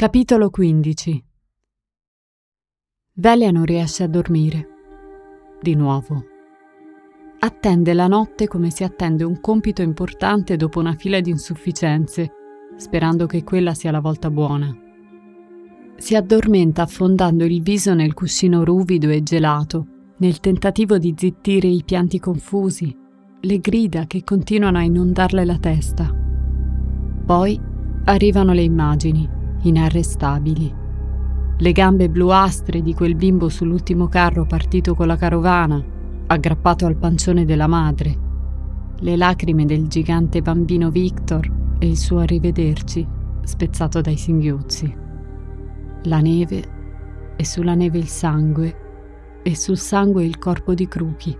Capitolo 15 Velia non riesce a dormire. Di nuovo. Attende la notte come si attende un compito importante dopo una fila di insufficienze, sperando che quella sia la volta buona. Si addormenta affondando il viso nel cuscino ruvido e gelato, nel tentativo di zittire i pianti confusi, le grida che continuano a inondarle la testa. Poi arrivano le immagini inarrestabili. Le gambe bluastre di quel bimbo sull'ultimo carro partito con la carovana, aggrappato al pancione della madre, le lacrime del gigante bambino Victor e il suo arrivederci, spezzato dai singhiozzi. La neve e sulla neve il sangue e sul sangue il corpo di Cruchi,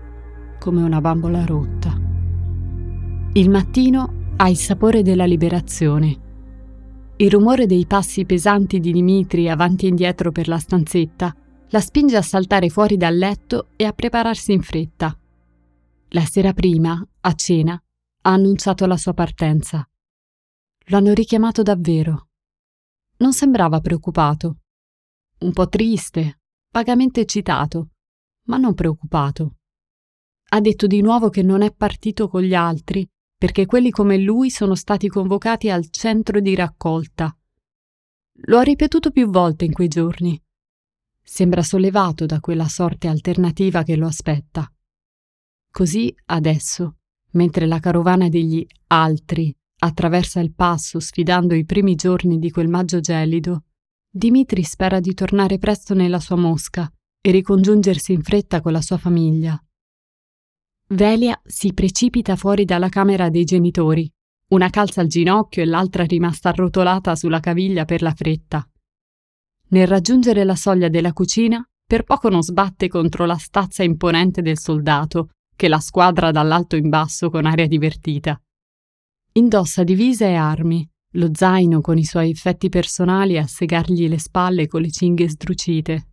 come una bambola rotta. Il mattino ha il sapore della liberazione il rumore dei passi pesanti di Dimitri avanti e indietro per la stanzetta la spinge a saltare fuori dal letto e a prepararsi in fretta. La sera prima, a cena, ha annunciato la sua partenza. Lo hanno richiamato davvero. Non sembrava preoccupato. Un po' triste, vagamente eccitato, ma non preoccupato. Ha detto di nuovo che non è partito con gli altri perché quelli come lui sono stati convocati al centro di raccolta. Lo ha ripetuto più volte in quei giorni. Sembra sollevato da quella sorte alternativa che lo aspetta. Così adesso, mentre la carovana degli altri attraversa il passo sfidando i primi giorni di quel maggio gelido, Dimitri spera di tornare presto nella sua mosca e ricongiungersi in fretta con la sua famiglia. Velia si precipita fuori dalla camera dei genitori, una calza al ginocchio e l'altra rimasta arrotolata sulla caviglia per la fretta. Nel raggiungere la soglia della cucina, per poco non sbatte contro la stazza imponente del soldato, che la squadra dall'alto in basso con aria divertita. Indossa divisa e armi, lo zaino con i suoi effetti personali a segargli le spalle con le cinghie sdrucite.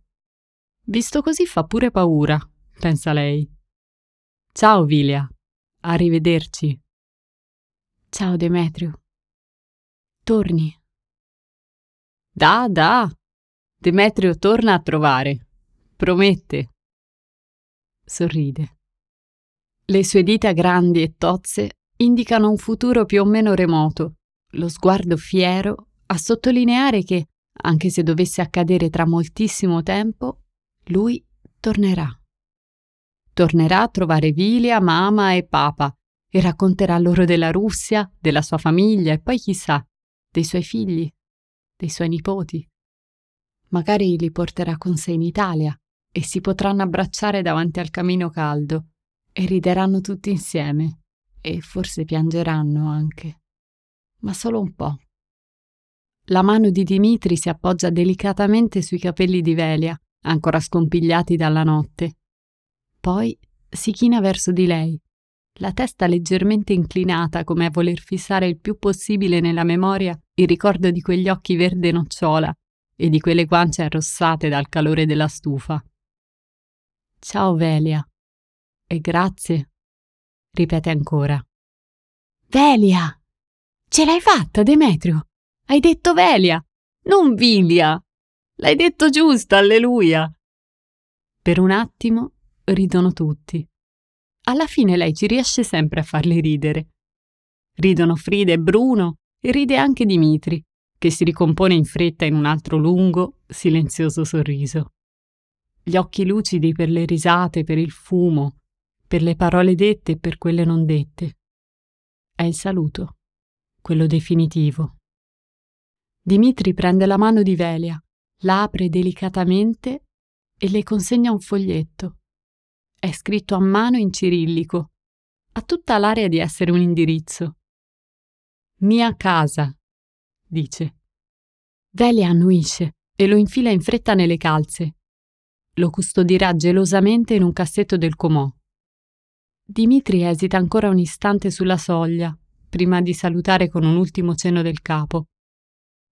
Visto così fa pure paura, pensa lei. Ciao Vilia, arrivederci. Ciao Demetrio. Torni. Da, da. Demetrio torna a trovare. Promette. Sorride. Le sue dita grandi e tozze indicano un futuro più o meno remoto, lo sguardo fiero a sottolineare che, anche se dovesse accadere tra moltissimo tempo, lui tornerà. Tornerà a trovare Vilia, mamma e papa e racconterà loro della Russia, della sua famiglia e poi chissà, dei suoi figli, dei suoi nipoti. Magari li porterà con sé in Italia e si potranno abbracciare davanti al camino caldo e rideranno tutti insieme e forse piangeranno anche, ma solo un po'. La mano di Dimitri si appoggia delicatamente sui capelli di Velia, ancora scompigliati dalla notte, poi si china verso di lei, la testa leggermente inclinata come a voler fissare il più possibile nella memoria il ricordo di quegli occhi verde nocciola e di quelle guance arrossate dal calore della stufa. Ciao Velia. E grazie. Ripete ancora. Velia! Ce l'hai fatta, Demetrio! Hai detto Velia, non Vilia! L'hai detto giusto, alleluia! Per un attimo ridono tutti. Alla fine lei ci riesce sempre a farli ridere. Ridono Frida e Bruno e ride anche Dimitri, che si ricompone in fretta in un altro lungo, silenzioso sorriso. Gli occhi lucidi per le risate, per il fumo, per le parole dette e per quelle non dette. È il saluto, quello definitivo. Dimitri prende la mano di Velia, la apre delicatamente e le consegna un foglietto. È scritto a mano in cirillico. Ha tutta l'aria di essere un indirizzo. Mia casa, dice. Velia annuisce e lo infila in fretta nelle calze. Lo custodirà gelosamente in un cassetto del comò. Dimitri esita ancora un istante sulla soglia, prima di salutare con un ultimo cenno del capo.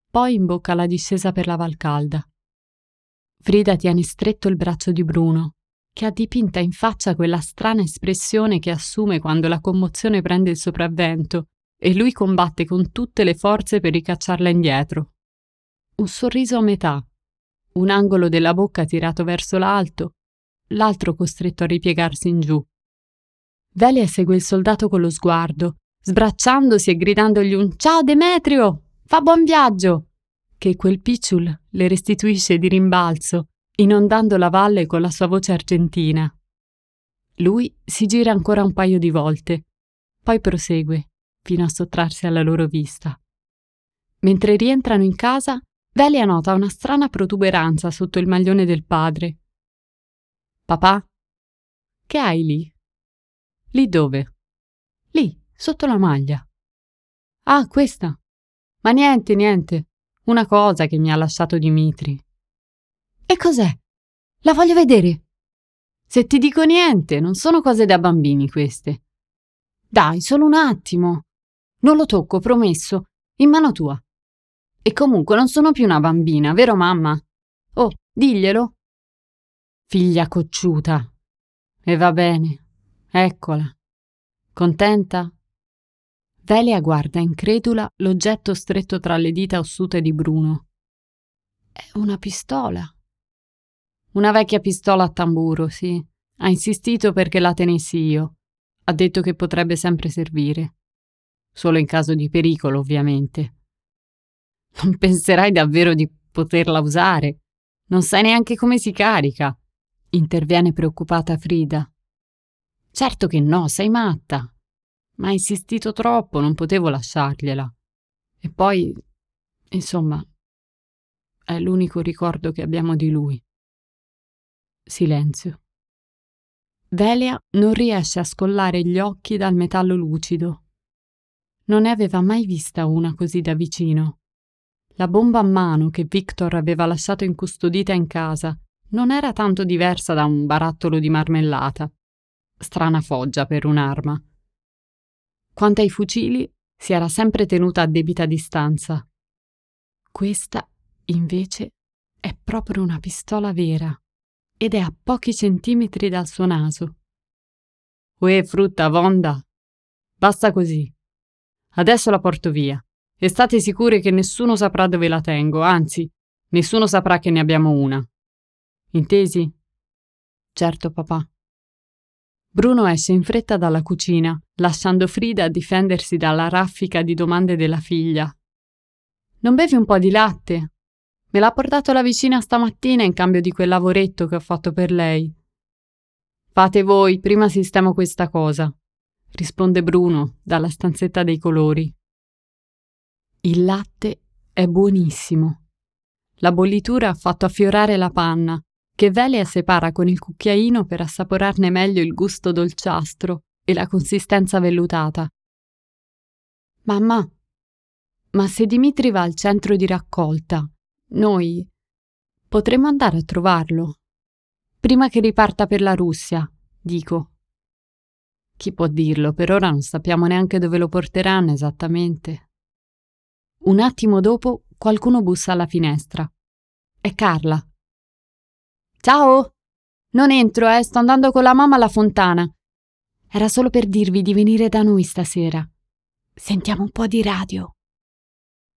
Poi imbocca la discesa per la Valcalda. Frida tiene stretto il braccio di Bruno che ha dipinta in faccia quella strana espressione che assume quando la commozione prende il sopravvento e lui combatte con tutte le forze per ricacciarla indietro. un sorriso a metà, un angolo della bocca tirato verso l'alto, l'altro costretto a ripiegarsi in giù. Velia segue il soldato con lo sguardo, sbracciandosi e gridandogli un Ciao Demetrio! Fa buon viaggio! Che quel picciul le restituisce di rimbalzo, inondando la valle con la sua voce argentina. Lui si gira ancora un paio di volte, poi prosegue, fino a sottrarsi alla loro vista. Mentre rientrano in casa, Velia nota una strana protuberanza sotto il maglione del padre. Papà? Che hai lì? Lì dove? Lì, sotto la maglia. Ah, questa? Ma niente, niente. Una cosa che mi ha lasciato Dimitri. E cos'è? La voglio vedere. Se ti dico niente, non sono cose da bambini queste. Dai, solo un attimo. Non lo tocco, promesso. In mano tua. E comunque non sono più una bambina, vero mamma? Oh, diglielo. Figlia cocciuta. E va bene. Eccola. Contenta? Velia guarda incredula l'oggetto stretto tra le dita ossute di Bruno. È una pistola. Una vecchia pistola a tamburo, sì. Ha insistito perché la tenessi io. Ha detto che potrebbe sempre servire. Solo in caso di pericolo, ovviamente. Non penserai davvero di poterla usare. Non sai neanche come si carica. Interviene preoccupata Frida. Certo che no, sei matta. Ma ha insistito troppo, non potevo lasciargliela. E poi, insomma, è l'unico ricordo che abbiamo di lui. Silenzio. Velia non riesce a scollare gli occhi dal metallo lucido. Non ne aveva mai vista una così da vicino. La bomba a mano che Victor aveva lasciato incustodita in casa non era tanto diversa da un barattolo di marmellata. Strana foggia per un'arma. Quanto ai fucili, si era sempre tenuta a debita distanza. Questa, invece, è proprio una pistola vera ed è a pochi centimetri dal suo naso. Uè, frutta, Vonda! Basta così. Adesso la porto via. E state sicuri che nessuno saprà dove la tengo, anzi, nessuno saprà che ne abbiamo una. Intesi? Certo, papà. Bruno esce in fretta dalla cucina, lasciando Frida a difendersi dalla raffica di domande della figlia. Non bevi un po' di latte? Me l'ha portato la vicina stamattina in cambio di quel lavoretto che ho fatto per lei. Fate voi, prima sistemo questa cosa, risponde Bruno dalla stanzetta dei colori. Il latte è buonissimo. La bollitura ha fatto affiorare la panna, che Velia separa con il cucchiaino per assaporarne meglio il gusto dolciastro e la consistenza vellutata. Mamma, ma se Dimitri va al centro di raccolta, noi potremmo andare a trovarlo. Prima che riparta per la Russia, dico. Chi può dirlo? Per ora non sappiamo neanche dove lo porteranno esattamente. Un attimo dopo qualcuno bussa alla finestra. È Carla. Ciao! Non entro, eh, sto andando con la mamma alla fontana. Era solo per dirvi di venire da noi stasera. Sentiamo un po' di radio.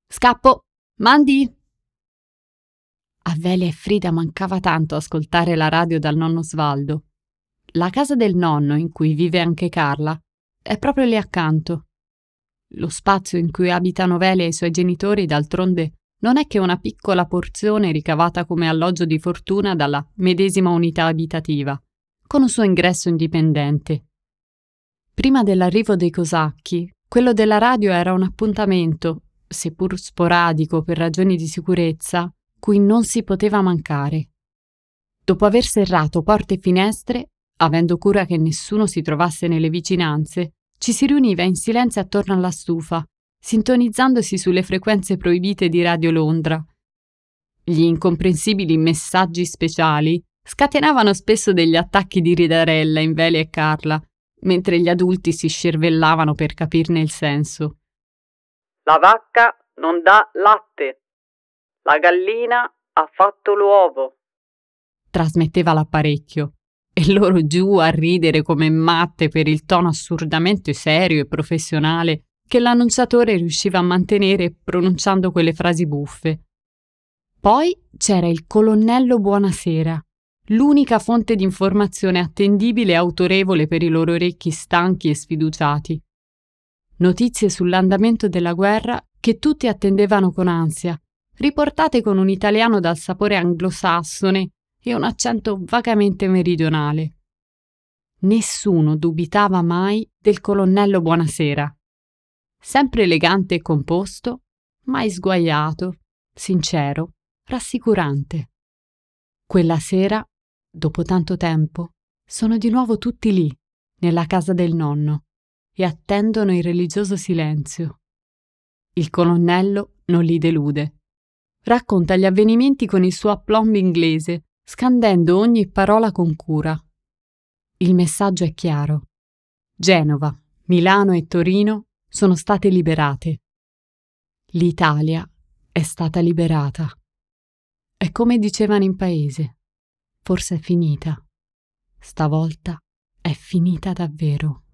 Scappo! Mandi! A Velia e Frida mancava tanto ascoltare la radio dal nonno Svaldo. La casa del nonno, in cui vive anche Carla, è proprio lì accanto. Lo spazio in cui abitano Velia e i suoi genitori, d'altronde, non è che una piccola porzione ricavata come alloggio di fortuna dalla medesima unità abitativa, con un suo ingresso indipendente. Prima dell'arrivo dei cosacchi, quello della radio era un appuntamento, seppur sporadico per ragioni di sicurezza, cui non si poteva mancare. Dopo aver serrato porte e finestre, avendo cura che nessuno si trovasse nelle vicinanze, ci si riuniva in silenzio attorno alla stufa, sintonizzandosi sulle frequenze proibite di Radio Londra. Gli incomprensibili messaggi speciali scatenavano spesso degli attacchi di ridarella in Velia e Carla, mentre gli adulti si scervellavano per capirne il senso. La vacca non dà latte. La gallina ha fatto l'uovo. Trasmetteva l'apparecchio e loro giù a ridere come matte per il tono assurdamente serio e professionale che l'annunciatore riusciva a mantenere pronunciando quelle frasi buffe. Poi c'era il colonnello Buonasera, l'unica fonte di informazione attendibile e autorevole per i loro orecchi stanchi e sfiduciati. Notizie sull'andamento della guerra che tutti attendevano con ansia, riportate con un italiano dal sapore anglosassone e un accento vagamente meridionale. Nessuno dubitava mai del colonnello Buonasera. Sempre elegante e composto, mai sguaiato, sincero, rassicurante. Quella sera, dopo tanto tempo, sono di nuovo tutti lì, nella casa del nonno, e attendono in religioso silenzio. Il colonnello non li delude. Racconta gli avvenimenti con il suo aplomb inglese, scandendo ogni parola con cura. Il messaggio è chiaro. Genova, Milano e Torino sono state liberate. L'Italia è stata liberata. È come dicevano in paese. Forse è finita. Stavolta è finita davvero.